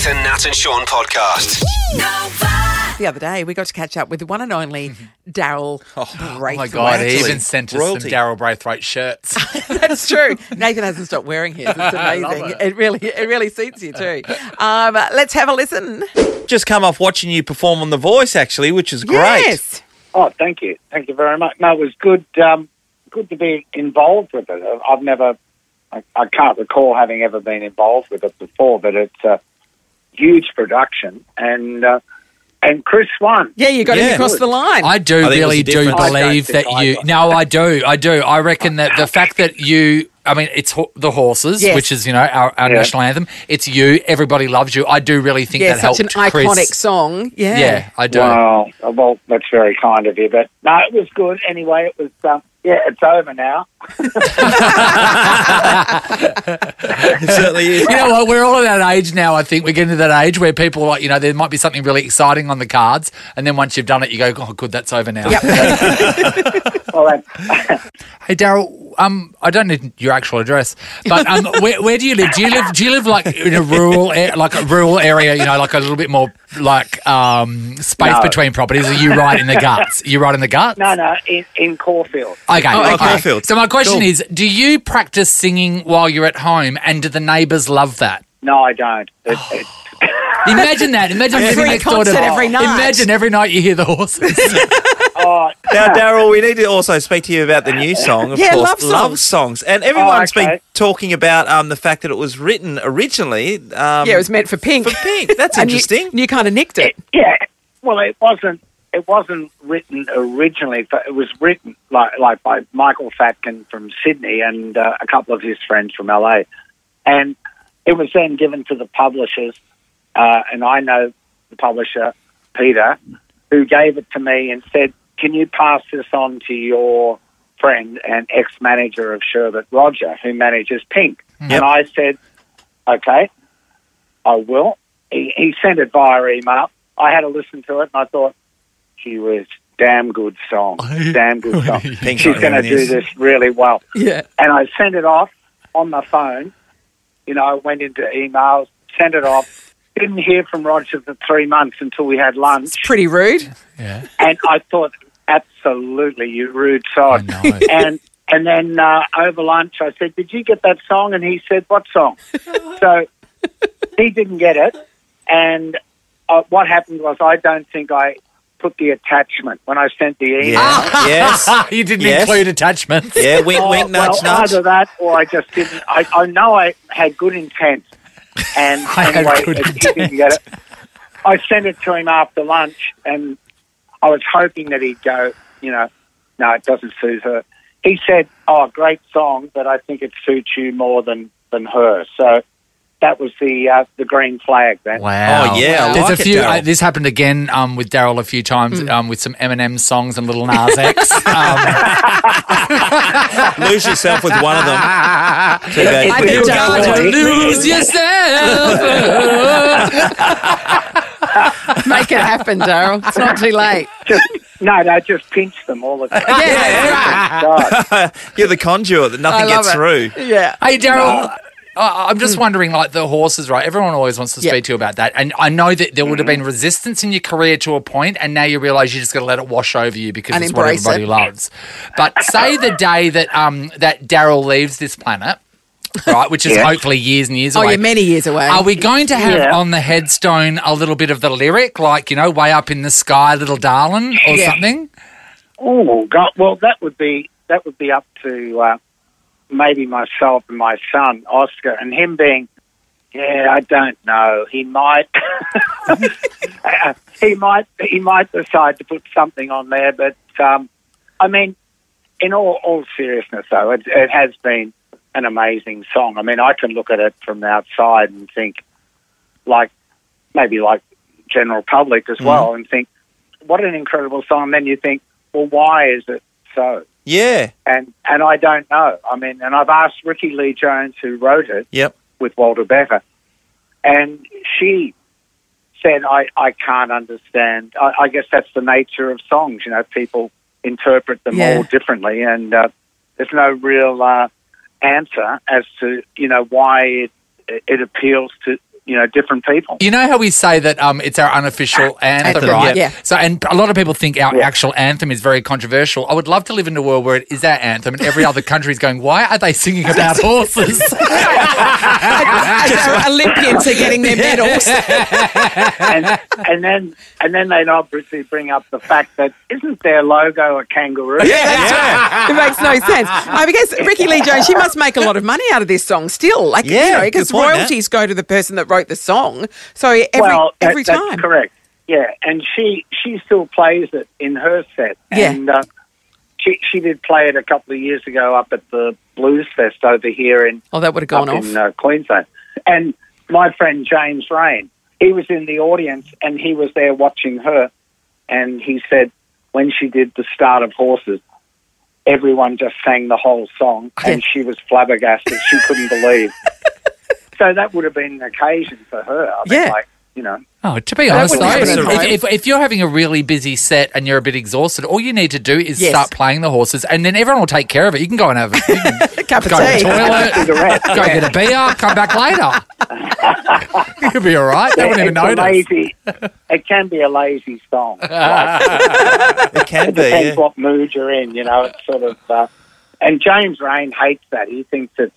Nathan, Nat, and Sean podcast. The other day, we got to catch up with the one and only Daryl Oh Braithwaite. my god, he Actually, even sent us royalty. some Daryl Braithwaite shirts. That's true. Nathan hasn't stopped wearing his. It's amazing. it. really, it really suits you too. Um, let's have a listen. Just come off watching you perform on The Voice, actually, which is great. Yes. Oh, thank you, thank you very much. No, it was good. Um, good to be involved with it. I've never, I, I can't recall having ever been involved with it before, but it's a huge production, and uh, and Chris won. Yeah, you got Yeah. him across the line. I do I think it was really do different- I don't believe that you. No, I do. I do. I reckon that the fact that you. I mean, it's ho- the horses, Yes. which is you know our, our Yeah. national anthem. It's you. Everybody loves you. I do really think yeah, that such an helped Chris. iconic song. Yeah. Yeah, I do. Wow. Well, that's very kind of you, but no, it was good. Anyway, it was. Um, yeah, it's over now. It certainly is. You know what? We're all at that age now. I think we're getting to that age where people are like you know there might be something really exciting on the cards, and then once you've done it, you go, "Oh, good, that's over now." Well, that, Hey, Daryl. Um, I don't need your actual address, but um, where, where do you live? Do you live? Do you live like in a rural, a- like a rural area? You know, like a little bit more like um space No. between properties. Are you right in the guts? Are you right in the guts? no, no, in, in Caulfield. Okay. Oh, okay. Caulfield. So my question Cool. is: Do you practice singing while you're at home, and do the neighbours love that? No, I don't. It, it, Imagine that. Imagine living Free next door to. concert every night. Imagine every night you hear the horses. oh, Now, Daryl, we need to also speak to you about the new song, of Yeah, course, love songs. And everyone's Oh, okay. been talking about um, the fact that it was written originally. Um, Yeah, it was meant for Pink. for Pink. That's And you- interesting. You, kind of nicked it. Yeah, well, it wasn't. It wasn't written originally. But it was written like like by Michael Fatkin from Sydney and uh, a couple of his friends from LA, and it was then given to the publishers. Uh, and I know the publisher Peter, who gave it to me and said, "Can you pass this on to your friend and ex-manager of Sherbet, Roger, who manages Pink?" And I said, "Okay, I will." He, he sent it via email. I had to listen to it, and I thought, "Gee was damn good song, damn good song. Pink's She's going to do this. this really well." Yeah. And I sent it off on my phone. You know, I went into emails, sent it off. Didn't hear from Roger for three months until we had lunch, Pretty rude. yeah. and I thought, absolutely, you rude sod. I know. And and then uh, over lunch, I said, "Did you get that song?" And he said, "What song?" so he didn't get it. And uh, what happened was, I don't think I put the attachment when I sent the email. Yeah. Ah. yes. you didn't Yes. include attachments. Yeah. Wink, Oh, wink, well, nudge, nudge. either that or I just didn't. I, I know I had good intent, and I had anyway, good it- he didn't get it. I sent it to him after lunch, and I was hoping that he'd go, you know, no, it doesn't suit her. He said, "Oh, great song, but I think it suits you more than than her." So that was the uh, the green flag then. Wow. Oh, yeah, I There's like a it, few. Daryl. uh, this happened again um, with Daryl a few times um, with some Eminem songs and Lil Nas X. Um, Lose yourself with one of them. Too bad. I it think was Daryl more- to lose yourself. Make it happen, Daryl. It's not too late. Just, no, no, just pinch them all the time. Yeah. God. You're the conduit that nothing gets it. through. Yeah. hey, Daryl. I- I'm just wondering, like the horses, right? Everyone always wants to Yeah. speak to you about that, and I know that there would have been resistance in your career to a point, and now you realise you're just got to let it wash over you because And it's what everybody it. loves. But say the day that um that Daryl leaves this planet, right, which is Yeah. hopefully years and years Oh, away. you're many years away. Are we going to have Yeah. on the headstone a little bit of the lyric, like you know, "Way up in the sky, little darling" or Yeah. something? Oh God! Well, that would be that would be up to uh, maybe myself and my son Oscar, and him being. Yeah, I don't know. He might. he might. He might decide to put something on there, but um, I mean, in all all seriousness, though, it, it has been an amazing song. I mean, I can look at it from the outside and think, like, maybe like general public as well, and think, what an incredible song. And then you think, well, why is it so? Yeah. And and I don't know. I mean, and I've asked Rickie Lee Jones, who wrote it Yep. with Walter Becker, and she said, I, I can't understand. I, I guess that's the nature of songs. You know, people interpret them Yeah. all differently, and uh, there's no real uh, answer as to you know why it it appeals to you know different people. You know how we say that um, it's our unofficial anthem, Anthem, right? yeah. So, and a lot of people think our Yeah. actual anthem is very controversial. I would love to live in a world where it is our anthem, and every other country is going, "Why are they singing about horses?" As our Olympians are getting their medals. and and then and then they'd obviously bring up the fact that isn't their logo a kangaroo? Yeah. it makes no sense. I guess Rickie Lee Jones, she must make a lot of money out of this song still. Like, you Yeah, know, because good point, Nat. royalties go to the person that wrote the song. So every, well, that- every that's time. correct. Yeah, and she she still plays it in her set. Yeah. And uh, she she did play it a couple of years ago up at the Blues Fest over here in Oh, that would have gone off. in uh, Queensland. And my friend James Reyne, he was in the audience and he was there watching her. And he said when she did the start of Horses, everyone just sang the whole song and she was flabbergasted. She couldn't believe. So that would have been an occasion for her. I mean, Yeah. like, you know, Oh, to be honest, though, wouldn't if, happen at home. if, if you're having a really busy set and you're a bit exhausted, all you need to do is Yes. start playing the horses, and then everyone will take care of it. You can go and have a, you can A cup of go to the toilet, cigarette. go get a beer, come back later. You'll be all right. They wouldn't even notice. lazy, it can be a lazy song. Like, It can it be. depends Yeah. what mood you're in. You know, it's sort of. Uh, and James Reyne hates that. He thinks it's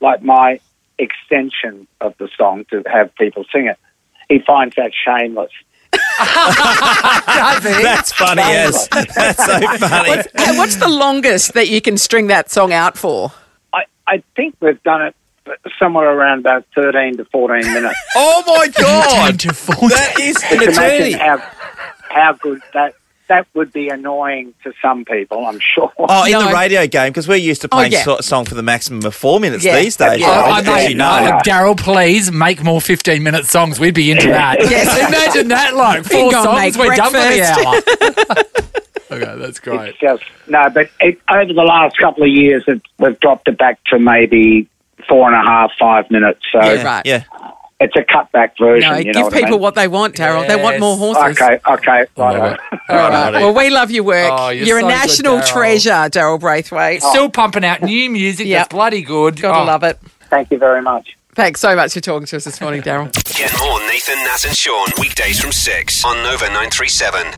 like my extension of the song to have people sing it. He finds that shameless. That's funny, yes. That's so funny. What's, what's the longest that you can string that song out for? I, I think we've done it somewhere around about 13 to 14 minutes. Oh my god! to 14. That is an Just eternity. imagine how, how good that that would be annoying to some people, I'm sure. Oh, in No. the radio game, because we're used to playing yeah. so- song for the maximum of four minutes Yeah. these days. Yeah. Rob, Oh, I as know. you know. Uh, Daryl, please make more 15 minute songs. We'd be into that. Yes. Imagine that, like four songs, make we're done for the hour. okay, that's great. It's just no, but it, over the last couple of years, it, we've dropped it back to maybe four and a half, five minutes. So Yeah, right. Yeah. It's a cutback version. No, you know give what people I mean? what they want, Daryl. They want more horses. Okay, okay, Love right. it. All right. Well, we love your work. Oh, you're a so good, national Daryl. treasure, Daryl Braithwaite. Oh. Still pumping out new music Yep. that's bloody good. Gotta Oh, love it. Thank you very much. Thanks so much for talking to us this morning, Daryl. Get more Nathan, Nat, and Sean weekdays from 6 on Nova 937.